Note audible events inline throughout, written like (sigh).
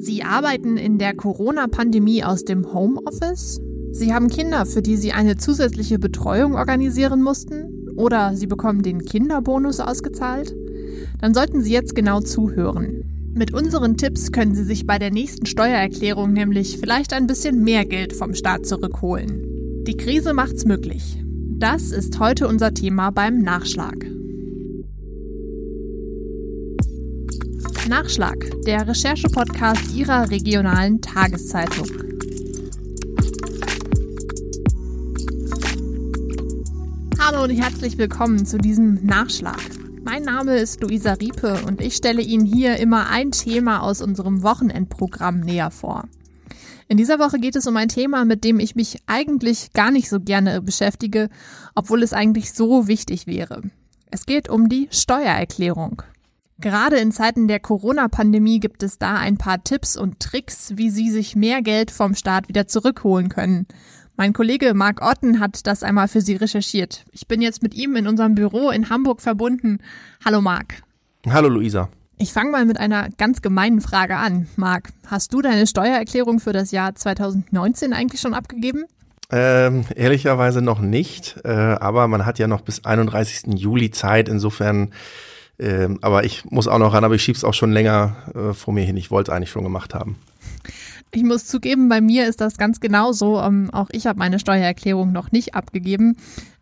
Sie arbeiten in der Corona-Pandemie aus dem Homeoffice? Sie haben Kinder, für die Sie eine zusätzliche Betreuung organisieren mussten? Oder Sie bekommen den Kinderbonus ausgezahlt? Dann sollten Sie jetzt genau zuhören. Mit unseren Tipps können Sie sich bei der nächsten Steuererklärung nämlich vielleicht ein bisschen mehr Geld vom Staat zurückholen. Die Krise macht's möglich. Das ist heute unser Thema beim Nachschlag. Nachschlag, der Recherche-Podcast Ihrer regionalen Tageszeitung. Hallo und herzlich willkommen zu diesem Nachschlag. Mein Name ist Luisa Riepe und ich stelle Ihnen hier immer ein Thema aus unserem Wochenendprogramm näher vor. In dieser Woche geht es um ein Thema, mit dem ich mich eigentlich gar nicht so gerne beschäftige, obwohl es eigentlich so wichtig wäre. Es geht um die Steuererklärung. Gerade in Zeiten der Corona-Pandemie gibt es da ein paar Tipps und Tricks, wie Sie sich mehr Geld vom Staat wieder zurückholen können. Mein Kollege Marc Otten hat das einmal für Sie recherchiert. Ich bin jetzt mit ihm in unserem Büro in Hamburg verbunden. Hallo Marc. Hallo Luisa. Ich fange mal mit einer ganz gemeinen Frage an. Marc, hast du deine Steuererklärung für das Jahr 2019 eigentlich schon abgegeben? Ähm, ehrlicherweise noch nicht, äh, aber man hat ja noch bis 31. Juli Zeit. Insofern ähm, aber ich muss auch noch ran, aber ich schieb's auch schon länger äh, vor mir hin. Ich wollte es eigentlich schon gemacht haben. Ich muss zugeben, bei mir ist das ganz genauso. Ähm, auch ich habe meine Steuererklärung noch nicht abgegeben.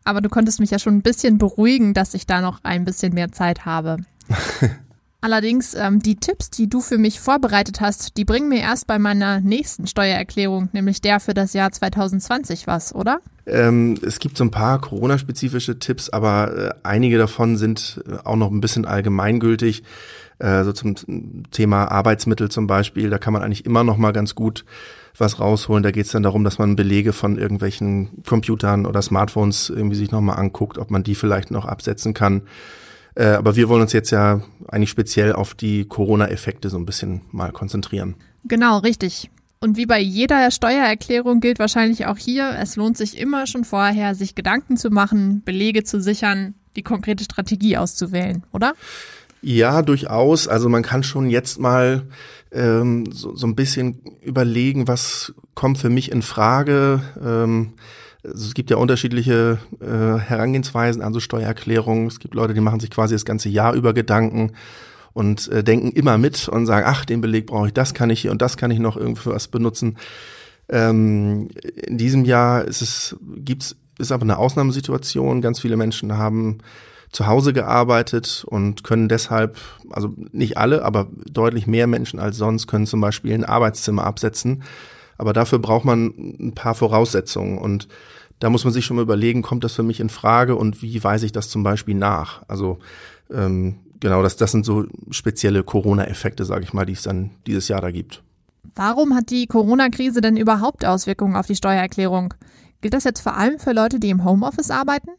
Aber du konntest mich ja schon ein bisschen beruhigen, dass ich da noch ein bisschen mehr Zeit habe. (laughs) Allerdings, ähm, die Tipps, die du für mich vorbereitet hast, die bringen mir erst bei meiner nächsten Steuererklärung, nämlich der für das Jahr 2020 was, oder? Ähm, es gibt so ein paar Corona-spezifische Tipps, aber äh, einige davon sind äh, auch noch ein bisschen allgemeingültig. Äh, so zum Thema Arbeitsmittel zum Beispiel, da kann man eigentlich immer noch mal ganz gut was rausholen. Da geht es dann darum, dass man Belege von irgendwelchen Computern oder Smartphones irgendwie sich noch mal anguckt, ob man die vielleicht noch absetzen kann. Äh, aber wir wollen uns jetzt ja eigentlich speziell auf die Corona-Effekte so ein bisschen mal konzentrieren. Genau, richtig. Und wie bei jeder Steuererklärung gilt wahrscheinlich auch hier, es lohnt sich immer schon vorher, sich Gedanken zu machen, Belege zu sichern, die konkrete Strategie auszuwählen, oder? Ja, durchaus. Also man kann schon jetzt mal ähm, so, so ein bisschen überlegen, was kommt für mich in Frage. Ähm, also es gibt ja unterschiedliche äh, Herangehensweisen an so Steuererklärungen. Es gibt Leute, die machen sich quasi das ganze Jahr über Gedanken und äh, denken immer mit und sagen, ach, den Beleg brauche ich, das kann ich hier und das kann ich noch irgendwie für was benutzen. Ähm, in diesem Jahr ist es, gibt's, ist aber eine Ausnahmesituation. Ganz viele Menschen haben zu Hause gearbeitet und können deshalb, also nicht alle, aber deutlich mehr Menschen als sonst können zum Beispiel ein Arbeitszimmer absetzen aber dafür braucht man ein paar Voraussetzungen und da muss man sich schon mal überlegen, kommt das für mich in Frage und wie weise ich das zum Beispiel nach? Also ähm, genau, das, das sind so spezielle Corona-Effekte, sage ich mal, die es dann dieses Jahr da gibt. Warum hat die Corona-Krise denn überhaupt Auswirkungen auf die Steuererklärung? Gilt das jetzt vor allem für Leute, die im Homeoffice arbeiten?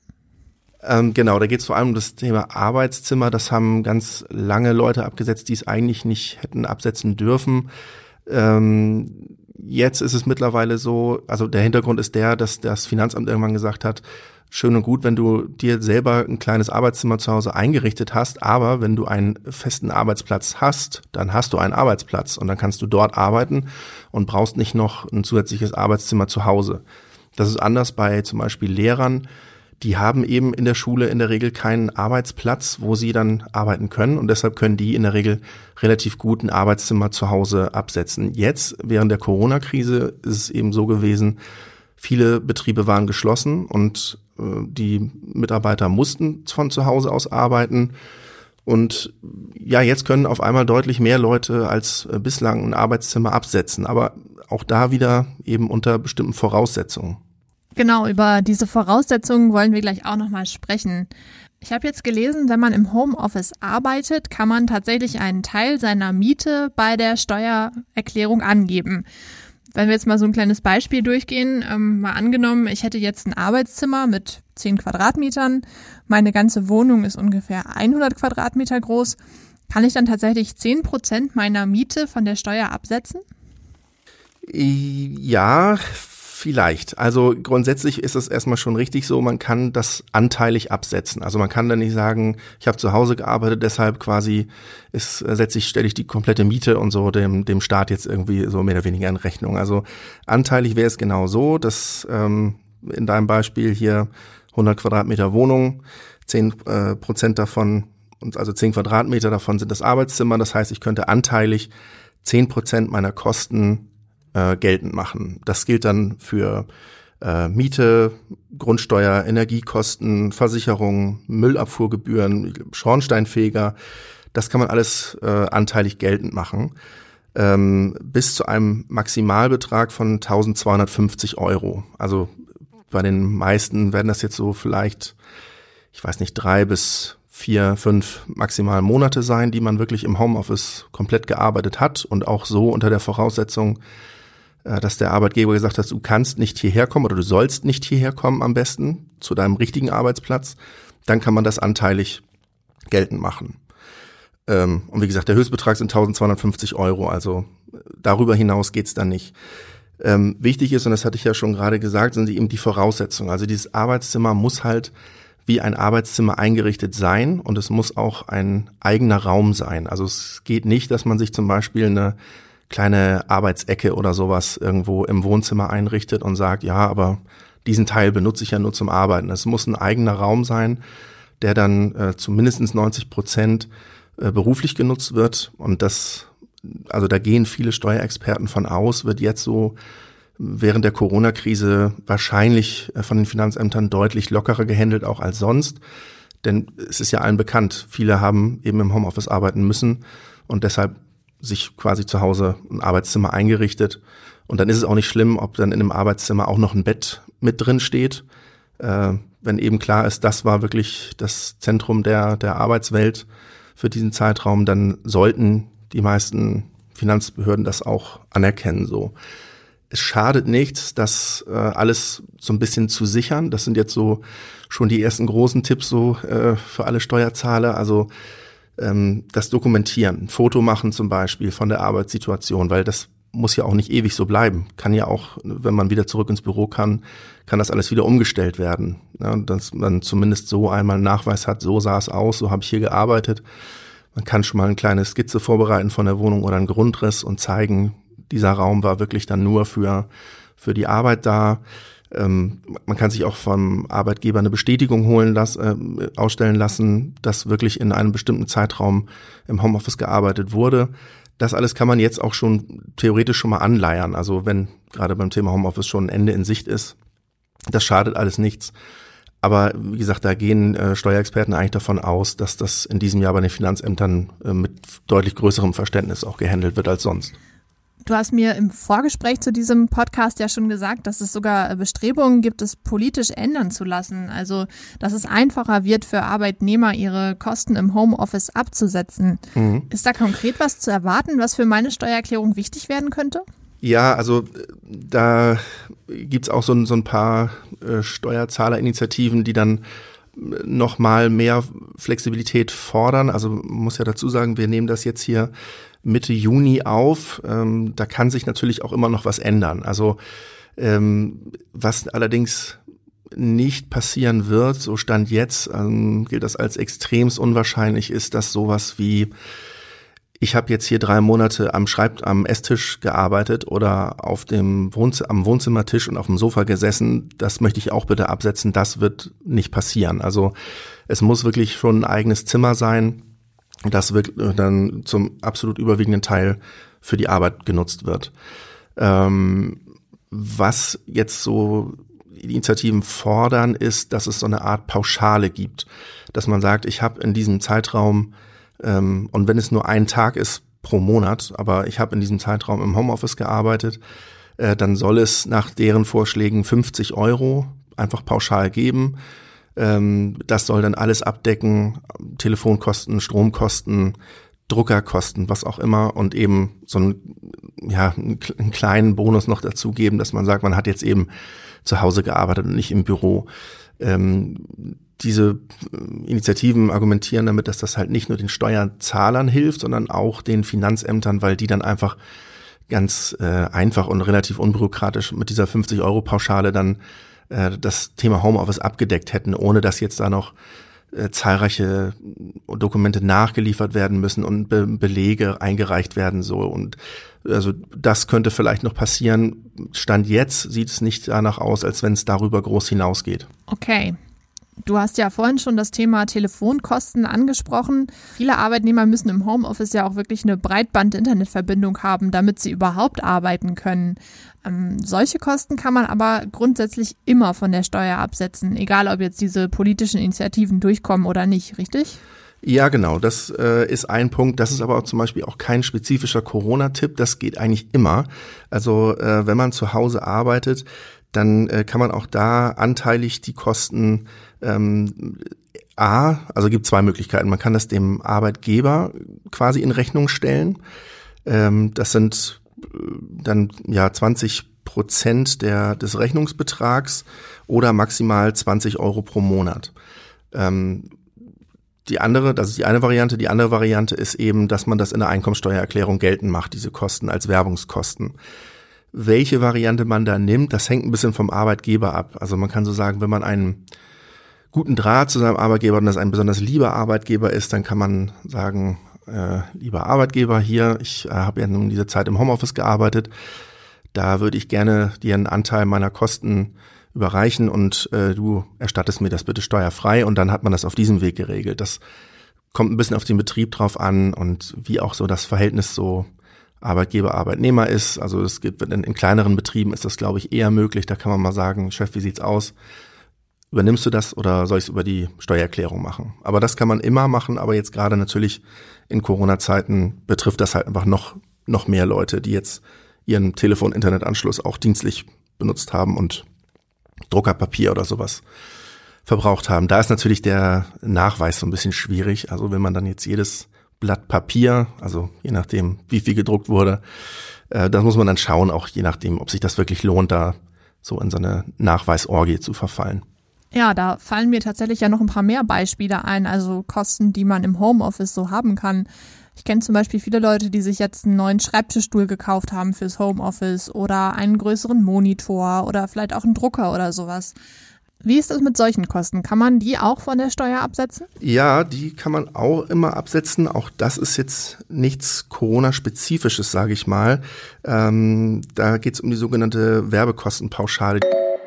Ähm, genau, da geht es vor allem um das Thema Arbeitszimmer. Das haben ganz lange Leute abgesetzt, die es eigentlich nicht hätten absetzen dürfen. Ähm, Jetzt ist es mittlerweile so, also der Hintergrund ist der, dass das Finanzamt irgendwann gesagt hat, schön und gut, wenn du dir selber ein kleines Arbeitszimmer zu Hause eingerichtet hast, aber wenn du einen festen Arbeitsplatz hast, dann hast du einen Arbeitsplatz und dann kannst du dort arbeiten und brauchst nicht noch ein zusätzliches Arbeitszimmer zu Hause. Das ist anders bei zum Beispiel Lehrern, die haben eben in der Schule in der Regel keinen Arbeitsplatz, wo sie dann arbeiten können und deshalb können die in der Regel relativ gut ein Arbeitszimmer zu Hause absetzen. Jetzt, während der Corona-Krise, ist es eben so gewesen, viele Betriebe waren geschlossen und äh, die Mitarbeiter mussten von zu Hause aus arbeiten. Und ja, jetzt können auf einmal deutlich mehr Leute als äh, bislang ein Arbeitszimmer absetzen, aber auch da wieder eben unter bestimmten Voraussetzungen. Genau, über diese Voraussetzungen wollen wir gleich auch nochmal sprechen. Ich habe jetzt gelesen, wenn man im Homeoffice arbeitet, kann man tatsächlich einen Teil seiner Miete bei der Steuererklärung angeben. Wenn wir jetzt mal so ein kleines Beispiel durchgehen, ähm, mal angenommen, ich hätte jetzt ein Arbeitszimmer mit 10 Quadratmetern, meine ganze Wohnung ist ungefähr 100 Quadratmeter groß, kann ich dann tatsächlich 10 Prozent meiner Miete von der Steuer absetzen? Ja, Vielleicht. Also grundsätzlich ist es erstmal schon richtig so, man kann das anteilig absetzen. Also man kann dann nicht sagen, ich habe zu Hause gearbeitet, deshalb quasi ist, setze ich, stelle ich die komplette Miete und so dem, dem Staat jetzt irgendwie so mehr oder weniger in Rechnung. Also anteilig wäre es genau so, dass ähm, in deinem Beispiel hier 100 Quadratmeter Wohnung, 10 äh, Prozent davon, also 10 Quadratmeter davon sind das Arbeitszimmer. Das heißt, ich könnte anteilig 10 Prozent meiner Kosten äh, geltend machen. Das gilt dann für äh, Miete, Grundsteuer, Energiekosten, Versicherung, Müllabfuhrgebühren, Schornsteinfeger. Das kann man alles äh, anteilig geltend machen. Ähm, bis zu einem Maximalbetrag von 1250 Euro. Also bei den meisten werden das jetzt so vielleicht, ich weiß nicht, drei bis vier, fünf maximal Monate sein, die man wirklich im Homeoffice komplett gearbeitet hat und auch so unter der Voraussetzung, dass der Arbeitgeber gesagt hat, du kannst nicht hierher kommen oder du sollst nicht hierher kommen am besten zu deinem richtigen Arbeitsplatz, dann kann man das anteilig geltend machen. Ähm, und wie gesagt, der Höchstbetrag sind 1250 Euro, also äh, darüber hinaus geht's dann nicht. Ähm, wichtig ist, und das hatte ich ja schon gerade gesagt, sind eben die Voraussetzungen. Also dieses Arbeitszimmer muss halt wie ein Arbeitszimmer eingerichtet sein und es muss auch ein eigener Raum sein. Also es geht nicht, dass man sich zum Beispiel eine kleine Arbeitsecke oder sowas irgendwo im Wohnzimmer einrichtet und sagt, ja, aber diesen Teil benutze ich ja nur zum Arbeiten. Es muss ein eigener Raum sein, der dann äh, zu mindestens 90 Prozent äh, beruflich genutzt wird. Und das, also da gehen viele Steuerexperten von aus, wird jetzt so während der Corona-Krise wahrscheinlich äh, von den Finanzämtern deutlich lockerer gehandelt, auch als sonst. Denn es ist ja allen bekannt, viele haben eben im Homeoffice arbeiten müssen und deshalb sich quasi zu Hause ein Arbeitszimmer eingerichtet. Und dann ist es auch nicht schlimm, ob dann in einem Arbeitszimmer auch noch ein Bett mit drin steht. Äh, wenn eben klar ist, das war wirklich das Zentrum der, der Arbeitswelt für diesen Zeitraum, dann sollten die meisten Finanzbehörden das auch anerkennen, so. Es schadet nichts, das äh, alles so ein bisschen zu sichern. Das sind jetzt so schon die ersten großen Tipps so äh, für alle Steuerzahler. Also ähm, das dokumentieren, Foto machen zum Beispiel von der Arbeitssituation, weil das muss ja auch nicht ewig so bleiben. Kann ja auch, wenn man wieder zurück ins Büro kann, kann das alles wieder umgestellt werden. Ja, dass man zumindest so einmal einen Nachweis hat, so sah es aus, so habe ich hier gearbeitet. Man kann schon mal eine kleine Skizze vorbereiten von der Wohnung oder einen Grundriss und zeigen, dieser Raum war wirklich dann nur für, für die Arbeit da. Ähm, man kann sich auch vom Arbeitgeber eine Bestätigung holen lassen, äh, ausstellen lassen, dass wirklich in einem bestimmten Zeitraum im Homeoffice gearbeitet wurde. Das alles kann man jetzt auch schon theoretisch schon mal anleiern. Also wenn gerade beim Thema Homeoffice schon ein Ende in Sicht ist, das schadet alles nichts. Aber wie gesagt, da gehen äh, Steuerexperten eigentlich davon aus, dass das in diesem Jahr bei den Finanzämtern äh, mit deutlich größerem Verständnis auch gehandelt wird als sonst. Du hast mir im Vorgespräch zu diesem Podcast ja schon gesagt, dass es sogar Bestrebungen gibt, es politisch ändern zu lassen. Also, dass es einfacher wird für Arbeitnehmer, ihre Kosten im Homeoffice abzusetzen. Mhm. Ist da konkret was zu erwarten, was für meine Steuererklärung wichtig werden könnte? Ja, also da gibt's auch so, so ein paar äh, Steuerzahlerinitiativen, die dann noch mal mehr Flexibilität fordern. Also muss ja dazu sagen, wir nehmen das jetzt hier Mitte Juni auf. Ähm, da kann sich natürlich auch immer noch was ändern. Also ähm, was allerdings nicht passieren wird, so stand jetzt, ähm, gilt das als extremst unwahrscheinlich, ist, dass sowas wie ich habe jetzt hier drei Monate am Schreib am Esstisch gearbeitet oder auf dem Wohnz am Wohnzimmertisch und auf dem Sofa gesessen. Das möchte ich auch bitte absetzen. Das wird nicht passieren. Also es muss wirklich schon ein eigenes Zimmer sein das wird dann zum absolut überwiegenden Teil für die Arbeit genutzt wird. Ähm, was jetzt so Initiativen fordern, ist, dass es so eine Art Pauschale gibt, dass man sagt, ich habe in diesem Zeitraum ähm, und wenn es nur ein Tag ist pro Monat, aber ich habe in diesem Zeitraum im Homeoffice gearbeitet, äh, dann soll es nach deren Vorschlägen 50 Euro einfach pauschal geben ähm, das soll dann alles abdecken, Telefonkosten, Stromkosten, Druckerkosten, was auch immer und eben so ein, ja, einen kleinen Bonus noch dazu geben, dass man sagt, man hat jetzt eben zu Hause gearbeitet und nicht im Büro. Ähm, diese Initiativen argumentieren damit, dass das halt nicht nur den Steuerzahlern hilft, sondern auch den Finanzämtern, weil die dann einfach ganz äh, einfach und relativ unbürokratisch mit dieser 50-Euro-Pauschale dann äh, das Thema Homeoffice abgedeckt hätten, ohne dass jetzt da noch äh, zahlreiche Dokumente nachgeliefert werden müssen und Be Belege eingereicht werden so und also das könnte vielleicht noch passieren. Stand jetzt sieht es nicht danach aus, als wenn es darüber groß hinausgeht. Okay. Du hast ja vorhin schon das Thema Telefonkosten angesprochen. Viele Arbeitnehmer müssen im Homeoffice ja auch wirklich eine Breitband-Internetverbindung haben, damit sie überhaupt arbeiten können. Ähm, solche Kosten kann man aber grundsätzlich immer von der Steuer absetzen, egal ob jetzt diese politischen Initiativen durchkommen oder nicht, richtig? Ja, genau. Das äh, ist ein Punkt. Das ist aber auch zum Beispiel auch kein spezifischer Corona-Tipp. Das geht eigentlich immer. Also äh, wenn man zu Hause arbeitet, dann äh, kann man auch da anteilig die Kosten ähm, A, also gibt zwei Möglichkeiten. Man kann das dem Arbeitgeber quasi in Rechnung stellen. Ähm, das sind äh, dann ja 20 Prozent der, des Rechnungsbetrags oder maximal 20 Euro pro Monat. Ähm, die andere, das ist die eine Variante. Die andere Variante ist eben, dass man das in der Einkommensteuererklärung geltend macht, diese Kosten als Werbungskosten. Welche Variante man da nimmt, das hängt ein bisschen vom Arbeitgeber ab. Also man kann so sagen, wenn man einen guten Draht zu seinem Arbeitgeber und das ein besonders lieber Arbeitgeber ist, dann kann man sagen, äh, lieber Arbeitgeber hier, ich äh, habe ja nun diese Zeit im Homeoffice gearbeitet, da würde ich gerne dir einen Anteil meiner Kosten überreichen und äh, du erstattest mir das bitte steuerfrei und dann hat man das auf diesem Weg geregelt. Das kommt ein bisschen auf den Betrieb drauf an und wie auch so das Verhältnis so Arbeitgeber, Arbeitnehmer ist. Also es gibt in, in kleineren Betrieben ist das, glaube ich, eher möglich. Da kann man mal sagen, Chef, wie sieht's aus? Übernimmst du das oder soll ich es über die Steuererklärung machen? Aber das kann man immer machen, aber jetzt gerade natürlich in Corona-Zeiten betrifft das halt einfach noch, noch mehr Leute, die jetzt ihren Telefon-Internet-Anschluss auch dienstlich benutzt haben und Druckerpapier oder sowas verbraucht haben. Da ist natürlich der Nachweis so ein bisschen schwierig. Also wenn man dann jetzt jedes Blatt Papier, also je nachdem, wie viel gedruckt wurde, äh, das muss man dann schauen, auch je nachdem, ob sich das wirklich lohnt, da so in so eine Nachweisorgie zu verfallen. Ja, da fallen mir tatsächlich ja noch ein paar mehr Beispiele ein, also Kosten, die man im Homeoffice so haben kann. Ich kenne zum Beispiel viele Leute, die sich jetzt einen neuen Schreibtischstuhl gekauft haben fürs Homeoffice oder einen größeren Monitor oder vielleicht auch einen Drucker oder sowas. Wie ist das mit solchen Kosten? Kann man die auch von der Steuer absetzen? Ja, die kann man auch immer absetzen. Auch das ist jetzt nichts Corona-spezifisches, sage ich mal. Ähm, da geht es um die sogenannte Werbekostenpauschale.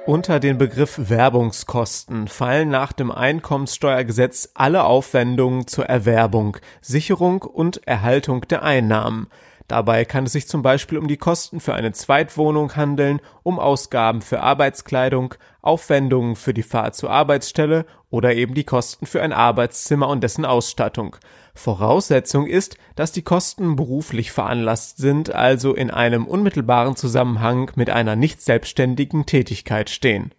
Unter den Begriff Werbungskosten fallen nach dem Einkommenssteuergesetz alle Aufwendungen zur Erwerbung, Sicherung und Erhaltung der Einnahmen. Dabei kann es sich zum Beispiel um die Kosten für eine Zweitwohnung handeln, um Ausgaben für Arbeitskleidung, Aufwendungen für die Fahrt zur Arbeitsstelle oder eben die Kosten für ein Arbeitszimmer und dessen Ausstattung. Voraussetzung ist, dass die Kosten beruflich veranlasst sind, also in einem unmittelbaren Zusammenhang mit einer nicht selbstständigen Tätigkeit stehen.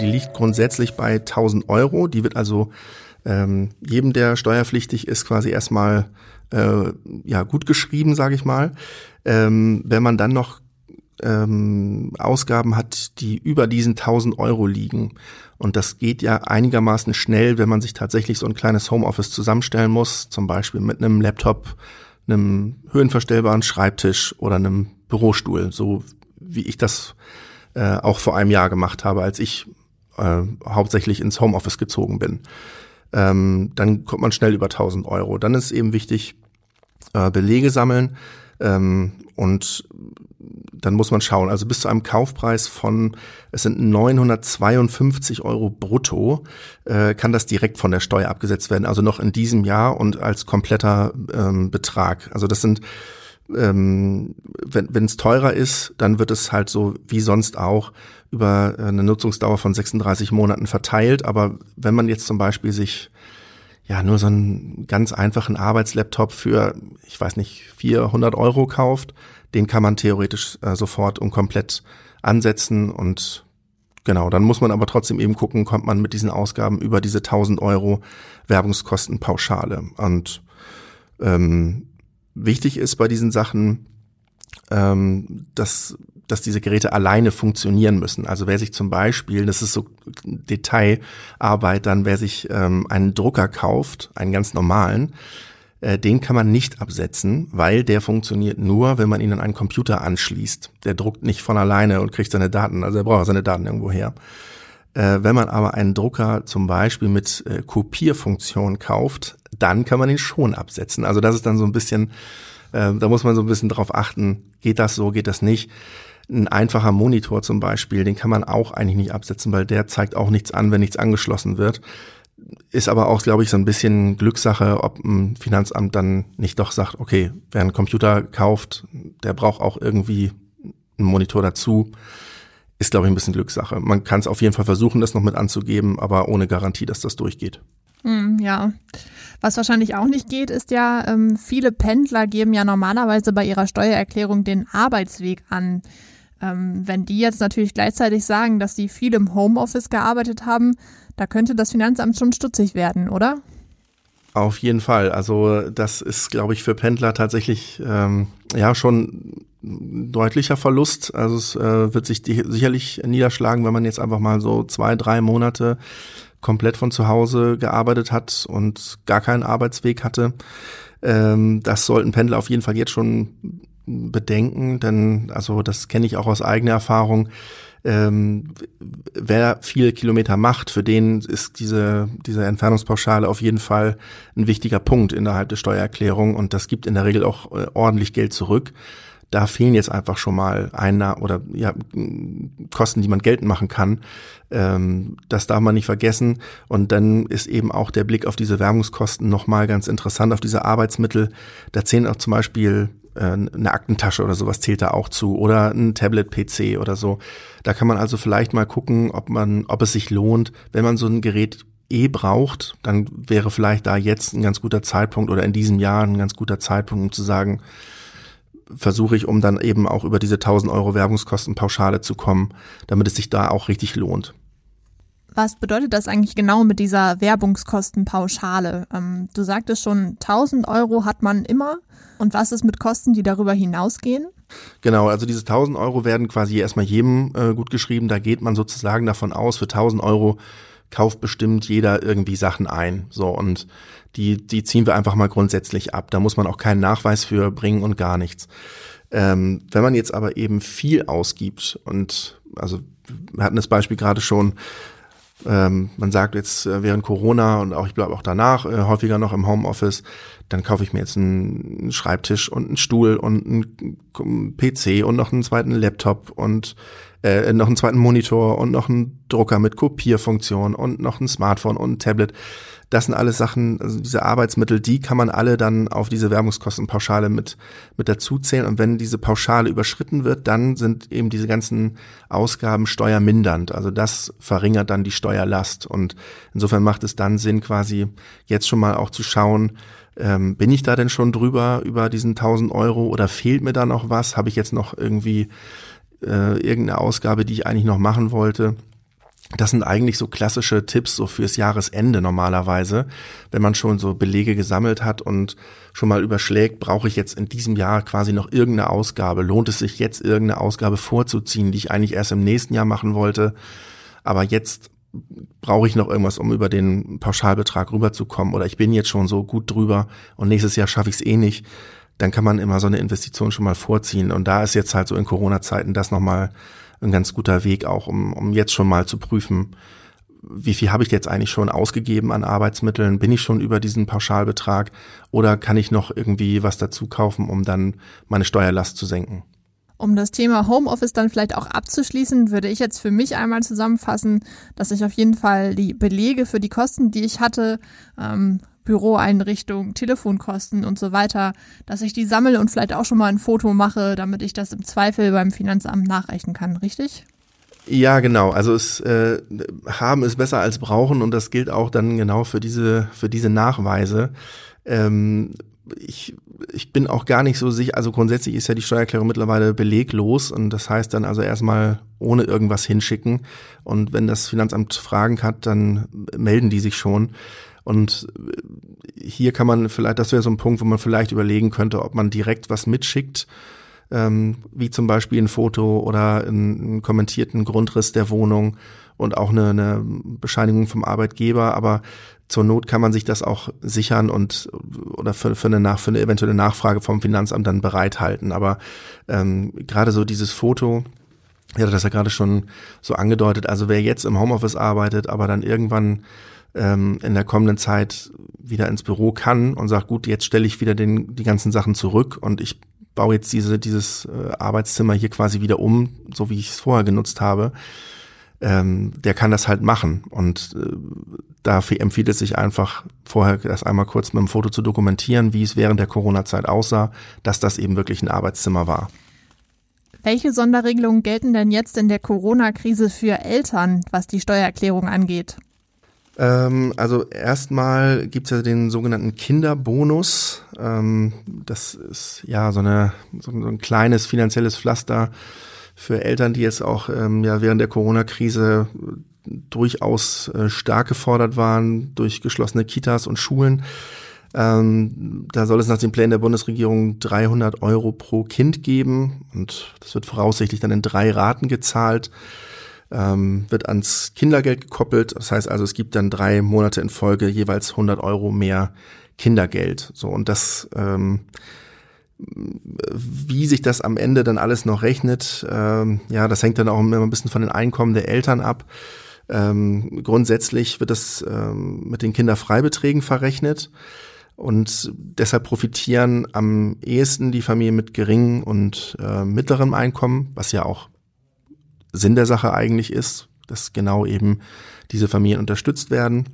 Die liegt grundsätzlich bei 1000 Euro. Die wird also ähm, jedem, der steuerpflichtig ist, quasi erstmal äh, ja gut geschrieben, sage ich mal. Ähm, wenn man dann noch ähm, Ausgaben hat, die über diesen 1000 Euro liegen. Und das geht ja einigermaßen schnell, wenn man sich tatsächlich so ein kleines Homeoffice zusammenstellen muss, zum Beispiel mit einem Laptop, einem höhenverstellbaren Schreibtisch oder einem Bürostuhl, so wie ich das äh, auch vor einem Jahr gemacht habe, als ich äh, hauptsächlich ins Homeoffice gezogen bin. Ähm, dann kommt man schnell über 1000 Euro. Dann ist eben wichtig, äh, Belege sammeln ähm, und dann muss man schauen. Also bis zu einem Kaufpreis von, es sind 952 Euro brutto, äh, kann das direkt von der Steuer abgesetzt werden. Also noch in diesem Jahr und als kompletter ähm, Betrag. Also das sind, ähm, wenn es teurer ist, dann wird es halt so wie sonst auch über eine Nutzungsdauer von 36 Monaten verteilt. Aber wenn man jetzt zum Beispiel sich ja nur so einen ganz einfachen Arbeitslaptop für, ich weiß nicht, 400 Euro kauft, den kann man theoretisch äh, sofort und komplett ansetzen und genau, dann muss man aber trotzdem eben gucken, kommt man mit diesen Ausgaben über diese 1000 Euro Werbungskostenpauschale. Und ähm, wichtig ist bei diesen Sachen, ähm, dass, dass diese Geräte alleine funktionieren müssen. Also wer sich zum Beispiel, das ist so Detailarbeit, dann wer sich ähm, einen Drucker kauft, einen ganz normalen, äh, den kann man nicht absetzen, weil der funktioniert nur, wenn man ihn an einen Computer anschließt. Der druckt nicht von alleine und kriegt seine Daten, also er braucht seine Daten irgendwo her. Äh, wenn man aber einen Drucker zum Beispiel mit äh, Kopierfunktion kauft, dann kann man ihn schon absetzen. Also das ist dann so ein bisschen, äh, da muss man so ein bisschen drauf achten, geht das so, geht das nicht. Ein einfacher Monitor zum Beispiel, den kann man auch eigentlich nicht absetzen, weil der zeigt auch nichts an, wenn nichts angeschlossen wird. Ist aber auch, glaube ich, so ein bisschen Glückssache, ob ein Finanzamt dann nicht doch sagt, okay, wer einen Computer kauft, der braucht auch irgendwie einen Monitor dazu ist, glaube ich, ein bisschen Glückssache. Man kann es auf jeden Fall versuchen, das noch mit anzugeben, aber ohne Garantie, dass das durchgeht. Hm, ja. Was wahrscheinlich auch nicht geht, ist ja, ähm, viele Pendler geben ja normalerweise bei ihrer Steuererklärung den Arbeitsweg an. Ähm, wenn die jetzt natürlich gleichzeitig sagen, dass die viel im Homeoffice gearbeitet haben, da könnte das Finanzamt schon stutzig werden, oder? Auf jeden Fall. Also das ist, glaube ich, für Pendler tatsächlich ähm, ja schon deutlicher Verlust. Also es äh, wird sich die, sicherlich niederschlagen, wenn man jetzt einfach mal so zwei, drei Monate komplett von zu Hause gearbeitet hat und gar keinen Arbeitsweg hatte. Ähm, das sollten Pendler auf jeden Fall jetzt schon bedenken, denn also das kenne ich auch aus eigener Erfahrung ähm, wer viele Kilometer macht, für den ist diese, diese Entfernungspauschale auf jeden Fall ein wichtiger Punkt innerhalb der Steuererklärung und das gibt in der Regel auch äh, ordentlich Geld zurück. Da fehlen jetzt einfach schon mal Einnahmen oder ja, Kosten, die man geltend machen kann. Ähm, das darf man nicht vergessen. Und dann ist eben auch der Blick auf diese Werbungskosten nochmal ganz interessant, auf diese Arbeitsmittel. Da zählen auch zum Beispiel äh, eine Aktentasche oder sowas zählt da auch zu oder ein Tablet-PC oder so. Da kann man also vielleicht mal gucken, ob man, ob es sich lohnt, wenn man so ein Gerät eh braucht, dann wäre vielleicht da jetzt ein ganz guter Zeitpunkt oder in diesem Jahr ein ganz guter Zeitpunkt, um zu sagen, versuche ich, um dann eben auch über diese 1000 Euro Werbungskostenpauschale zu kommen, damit es sich da auch richtig lohnt. Was bedeutet das eigentlich genau mit dieser Werbungskostenpauschale? Ähm, du sagtest schon, 1000 Euro hat man immer. Und was ist mit Kosten, die darüber hinausgehen? Genau, also diese 1000 Euro werden quasi erstmal jedem äh, gut geschrieben. Da geht man sozusagen davon aus, für 1000 Euro kauft bestimmt jeder irgendwie Sachen ein. So, und die, die ziehen wir einfach mal grundsätzlich ab. Da muss man auch keinen Nachweis für bringen und gar nichts. Ähm, wenn man jetzt aber eben viel ausgibt und also wir hatten das Beispiel gerade schon, ähm, man sagt jetzt äh, während Corona und auch ich glaube auch danach äh, häufiger noch im Homeoffice, dann kaufe ich mir jetzt einen Schreibtisch und einen Stuhl und einen PC und noch einen zweiten Laptop und äh, noch einen zweiten Monitor und noch einen Drucker mit Kopierfunktion und noch ein Smartphone und ein Tablet. Das sind alles Sachen, also diese Arbeitsmittel, die kann man alle dann auf diese Werbungskostenpauschale mit, mit dazuzählen. Und wenn diese Pauschale überschritten wird, dann sind eben diese ganzen Ausgaben steuermindernd. Also das verringert dann die Steuerlast. Und insofern macht es dann Sinn, quasi jetzt schon mal auch zu schauen, ähm, bin ich da denn schon drüber über diesen 1000 Euro oder fehlt mir da noch was? Habe ich jetzt noch irgendwie äh, irgendeine Ausgabe, die ich eigentlich noch machen wollte? Das sind eigentlich so klassische Tipps so fürs Jahresende normalerweise, wenn man schon so Belege gesammelt hat und schon mal überschlägt, brauche ich jetzt in diesem Jahr quasi noch irgendeine Ausgabe? Lohnt es sich jetzt irgendeine Ausgabe vorzuziehen, die ich eigentlich erst im nächsten Jahr machen wollte? Aber jetzt brauche ich noch irgendwas, um über den Pauschalbetrag rüberzukommen oder ich bin jetzt schon so gut drüber und nächstes Jahr schaffe ich es eh nicht, dann kann man immer so eine Investition schon mal vorziehen. Und da ist jetzt halt so in Corona-Zeiten das nochmal ein ganz guter Weg auch, um, um jetzt schon mal zu prüfen, wie viel habe ich jetzt eigentlich schon ausgegeben an Arbeitsmitteln? Bin ich schon über diesen Pauschalbetrag oder kann ich noch irgendwie was dazu kaufen, um dann meine Steuerlast zu senken? Um das Thema Homeoffice dann vielleicht auch abzuschließen, würde ich jetzt für mich einmal zusammenfassen, dass ich auf jeden Fall die Belege für die Kosten, die ich hatte, ähm, Büroeinrichtung, Telefonkosten und so weiter, dass ich die sammle und vielleicht auch schon mal ein Foto mache, damit ich das im Zweifel beim Finanzamt nachrechnen kann, richtig? Ja, genau. Also es äh, haben ist besser als brauchen und das gilt auch dann genau für diese für diese Nachweise. Ähm, ich, ich bin auch gar nicht so sicher, also grundsätzlich ist ja die Steuererklärung mittlerweile beleglos und das heißt dann also erstmal ohne irgendwas hinschicken und wenn das Finanzamt Fragen hat, dann melden die sich schon. Und hier kann man vielleicht, das wäre so ein Punkt, wo man vielleicht überlegen könnte, ob man direkt was mitschickt, ähm, wie zum Beispiel ein Foto oder einen, kommentierten Grundriss der Wohnung und auch eine, eine Bescheinigung vom Arbeitgeber, aber zur Not kann man sich das auch sichern und oder für, für, eine, nach, für eine eventuelle Nachfrage vom Finanzamt dann bereithalten. Aber ähm, gerade so dieses Foto, hatte das ja gerade schon so angedeutet, also wer jetzt im Homeoffice arbeitet, aber dann irgendwann ähm, in der kommenden Zeit wieder ins Büro kann und sagt, gut, jetzt stelle ich wieder den, die ganzen Sachen zurück und ich baue jetzt diese, dieses äh, Arbeitszimmer hier quasi wieder um, so wie ich es vorher genutzt habe, ähm, der kann das halt machen. Und äh, da empfiehlt es sich einfach, vorher das einmal kurz mit dem Foto zu dokumentieren, wie es während der Corona-Zeit aussah, dass das eben wirklich ein Arbeitszimmer war. Welche Sonderregelungen gelten denn jetzt in der Corona-Krise für Eltern, was die Steuererklärung angeht? Ähm, also erstmal gibt's ja den sogenannten Kinderbonus. Ähm, das ist ja so, eine, so ein kleines finanzielles Pflaster für Eltern, die jetzt auch ähm, ja während der Corona-Krise durchaus äh, stark gefordert waren durch geschlossene Kitas und Schulen. Ähm, da soll es nach den Plänen der Bundesregierung 300 Euro pro Kind geben und das wird voraussichtlich dann in drei Raten gezahlt ähm, wird ans Kindergeld gekoppelt. Das heißt also, es gibt dann drei Monate in Folge jeweils 100 Euro mehr Kindergeld. So und das, ähm, wie sich das am Ende dann alles noch rechnet, ähm, ja, das hängt dann auch immer ein bisschen von den Einkommen der Eltern ab. Ähm, grundsätzlich wird das ähm, mit den Kinderfreibeträgen verrechnet. Und deshalb profitieren am ehesten die Familien mit geringem und äh, mittlerem Einkommen, was ja auch Sinn der Sache eigentlich ist, dass genau eben diese Familien unterstützt werden.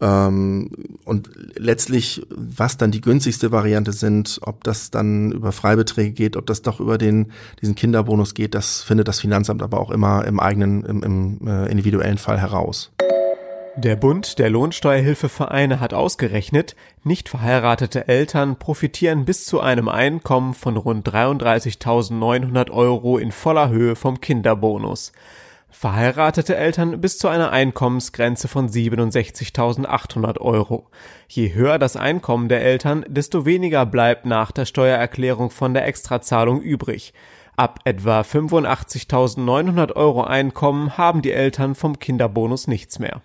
Ähm, und letztlich, was dann die günstigste Variante sind, ob das dann über Freibeträge geht, ob das doch über den, diesen Kinderbonus geht, das findet das Finanzamt aber auch immer im eigenen, im, im äh, individuellen Fall heraus. Der Bund der Lohnsteuerhilfevereine hat ausgerechnet, nicht verheiratete Eltern profitieren bis zu einem Einkommen von rund 33.900 Euro in voller Höhe vom Kinderbonus. Verheiratete Eltern bis zu einer Einkommensgrenze von 67.800 Euro. Je höher das Einkommen der Eltern, desto weniger bleibt nach der Steuererklärung von der Extrazahlung übrig. Ab etwa 85.900 Euro Einkommen haben die Eltern vom Kinderbonus nichts mehr.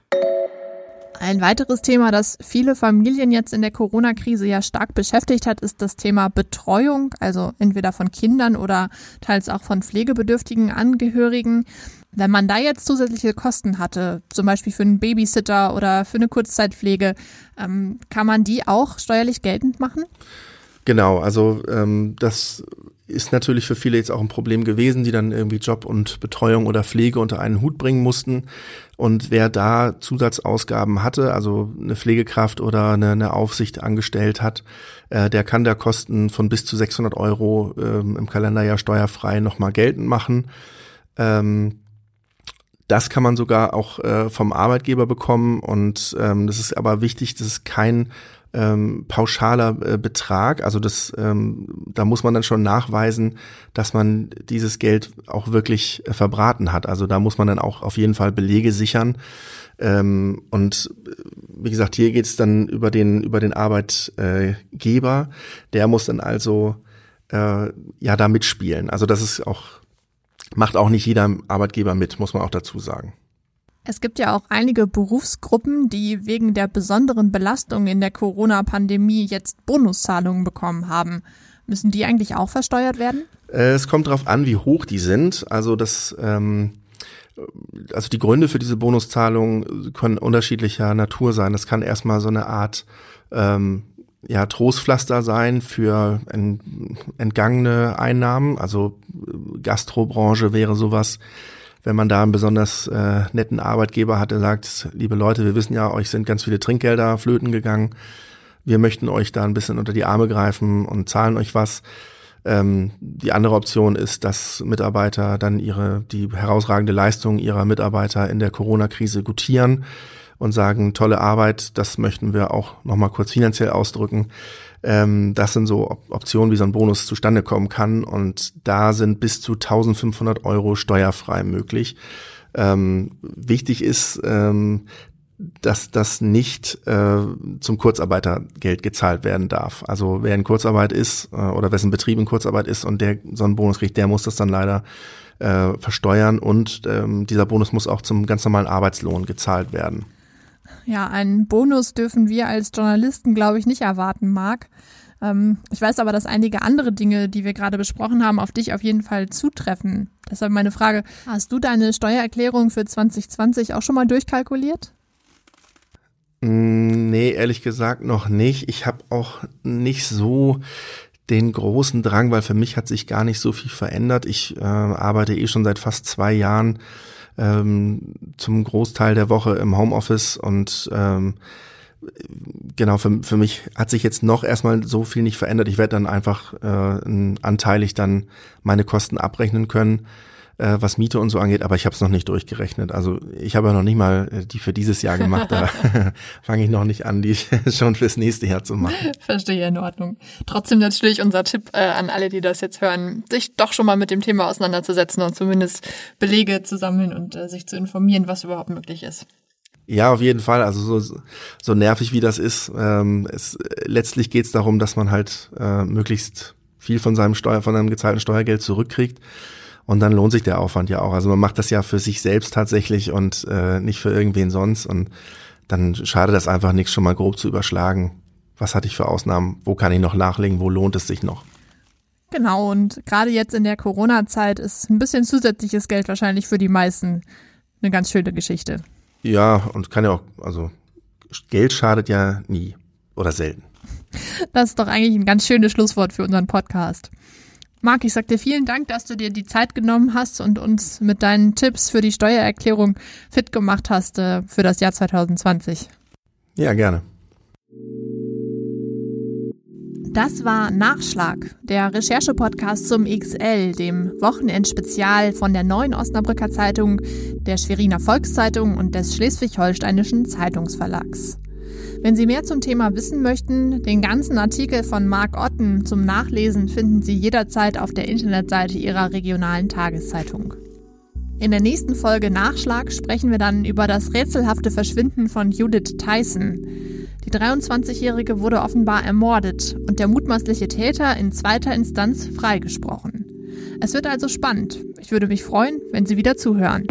Ein weiteres Thema, das viele Familien jetzt in der Corona-Krise ja stark beschäftigt hat, ist das Thema Betreuung, also entweder von Kindern oder teils auch von pflegebedürftigen Angehörigen. Wenn man da jetzt zusätzliche Kosten hatte, zum Beispiel für einen Babysitter oder für eine Kurzzeitpflege, ähm, kann man die auch steuerlich geltend machen? Genau, also ähm, das ist natürlich für viele jetzt auch ein Problem gewesen, die dann irgendwie Job und Betreuung oder Pflege unter einen Hut bringen mussten. Und wer da Zusatzausgaben hatte, also eine Pflegekraft oder eine, eine Aufsicht angestellt hat, äh, der kann da Kosten von bis zu 600 Euro ähm, im Kalenderjahr steuerfrei nochmal geltend machen. Ähm, das kann man sogar auch äh, vom Arbeitgeber bekommen und ähm, das ist aber wichtig, das ist kein ähm, pauschaler äh, Betrag. Also das, ähm, da muss man dann schon nachweisen, dass man dieses Geld auch wirklich äh, verbraten hat. Also da muss man dann auch auf jeden Fall Belege sichern. Ähm, und wie gesagt, hier geht's dann über den über den Arbeitgeber. Der muss dann also äh, ja da mitspielen. Also das ist auch macht auch nicht jeder Arbeitgeber mit, muss man auch dazu sagen. Es gibt ja auch einige Berufsgruppen, die wegen der besonderen Belastung in der Corona-Pandemie jetzt Bonuszahlungen bekommen haben. Müssen die eigentlich auch versteuert werden? Äh, es kommt darauf an, wie hoch die sind. Also das, ähm, also die Gründe für diese Bonuszahlungen können unterschiedlicher Natur sein. Das kann erstmal so eine Art ähm, ja, Trostpflaster sein für entgangene Einnahmen. Also Gastrobranche wäre sowas wenn man da einen besonders äh, netten Arbeitgeber hat, der sagt, liebe Leute, wir wissen ja, euch sind ganz viele Trinkgelder flöten gegangen. Wir möchten euch da ein bisschen unter die Arme greifen und zahlen euch was. Ähm, die andere Option ist, dass Mitarbeiter dann ihre, die herausragende Leistung ihrer Mitarbeiter in der Corona-Krise gutieren und sagen, tolle Arbeit, das möchten wir auch nochmal kurz finanziell ausdrücken. Ähm, das sind so Optionen, wie so ein Bonus zustande kommen kann. Und da sind bis zu 1500 Euro steuerfrei möglich. Ähm, wichtig ist, ähm, dass das nicht äh, zum Kurzarbeitergeld gezahlt werden darf. Also wer in Kurzarbeit ist äh, oder wessen Betrieb in Kurzarbeit ist und der so einen Bonus kriegt, der muss das dann leider äh, versteuern und ähm, dieser Bonus muss auch zum ganz normalen Arbeitslohn gezahlt werden. Ja, einen Bonus dürfen wir als Journalisten, glaube ich, nicht erwarten, Marc. Ähm, ich weiß aber, dass einige andere Dinge, die wir gerade besprochen haben, auf dich auf jeden Fall zutreffen. Deshalb meine Frage, hast du deine Steuererklärung für 2020 auch schon mal durchkalkuliert? Mm, nee, ehrlich gesagt noch nicht. Ich habe auch nicht so den großen Drang, weil für mich hat sich gar nicht so viel verändert. Ich äh, arbeite eh schon seit fast zwei Jahren ähm, zum Großteil der Woche im Homeoffice und ähm, genau, für, für mich hat sich jetzt noch erstmal so viel nicht verändert. Ich werde dann einfach äh, anteilig dann meine Kosten abrechnen können, äh, was Miete und so angeht, aber ich habe es noch nicht durchgerechnet. Also ich habe ja noch nicht mal äh, die für dieses Jahr gemacht, da (laughs) fange ich noch nicht an, die (laughs) schon fürs nächste Jahr zu machen. Verstehe, in Ordnung. Trotzdem natürlich unser Tipp äh, an alle, die das jetzt hören, sich doch schon mal mit dem Thema auseinanderzusetzen und zumindest Belege zu sammeln und äh, sich zu informieren, was überhaupt möglich ist. Ja, auf jeden Fall. Also so, so nervig wie das ist, ähm, es, letztlich geht es darum, dass man halt äh, möglichst viel von seinem Steuer, von seinem gezahlten Steuergeld zurückkriegt. Und dann lohnt sich der Aufwand ja auch. Also man macht das ja für sich selbst tatsächlich und äh, nicht für irgendwen sonst. Und dann schadet das einfach nichts, schon mal grob zu überschlagen. Was hatte ich für Ausnahmen? Wo kann ich noch nachlegen? Wo lohnt es sich noch? Genau, und gerade jetzt in der Corona-Zeit ist ein bisschen zusätzliches Geld wahrscheinlich für die meisten eine ganz schöne Geschichte. Ja, und kann ja auch, also Geld schadet ja nie oder selten. Das ist doch eigentlich ein ganz schönes Schlusswort für unseren Podcast. Marc, ich sag dir vielen Dank, dass du dir die Zeit genommen hast und uns mit deinen Tipps für die Steuererklärung fit gemacht hast äh, für das Jahr 2020. Ja, gerne. Das war Nachschlag, der Recherche-Podcast zum XL, dem Wochenendspezial von der Neuen Osnabrücker Zeitung, der Schweriner Volkszeitung und des Schleswig-Holsteinischen Zeitungsverlags. Wenn Sie mehr zum Thema wissen möchten, den ganzen Artikel von Marc Otten zum Nachlesen finden Sie jederzeit auf der Internetseite Ihrer regionalen Tageszeitung. In der nächsten Folge Nachschlag sprechen wir dann über das rätselhafte Verschwinden von Judith Tyson. Die 23-Jährige wurde offenbar ermordet und der mutmaßliche Täter in zweiter Instanz freigesprochen. Es wird also spannend. Ich würde mich freuen, wenn Sie wieder zuhören.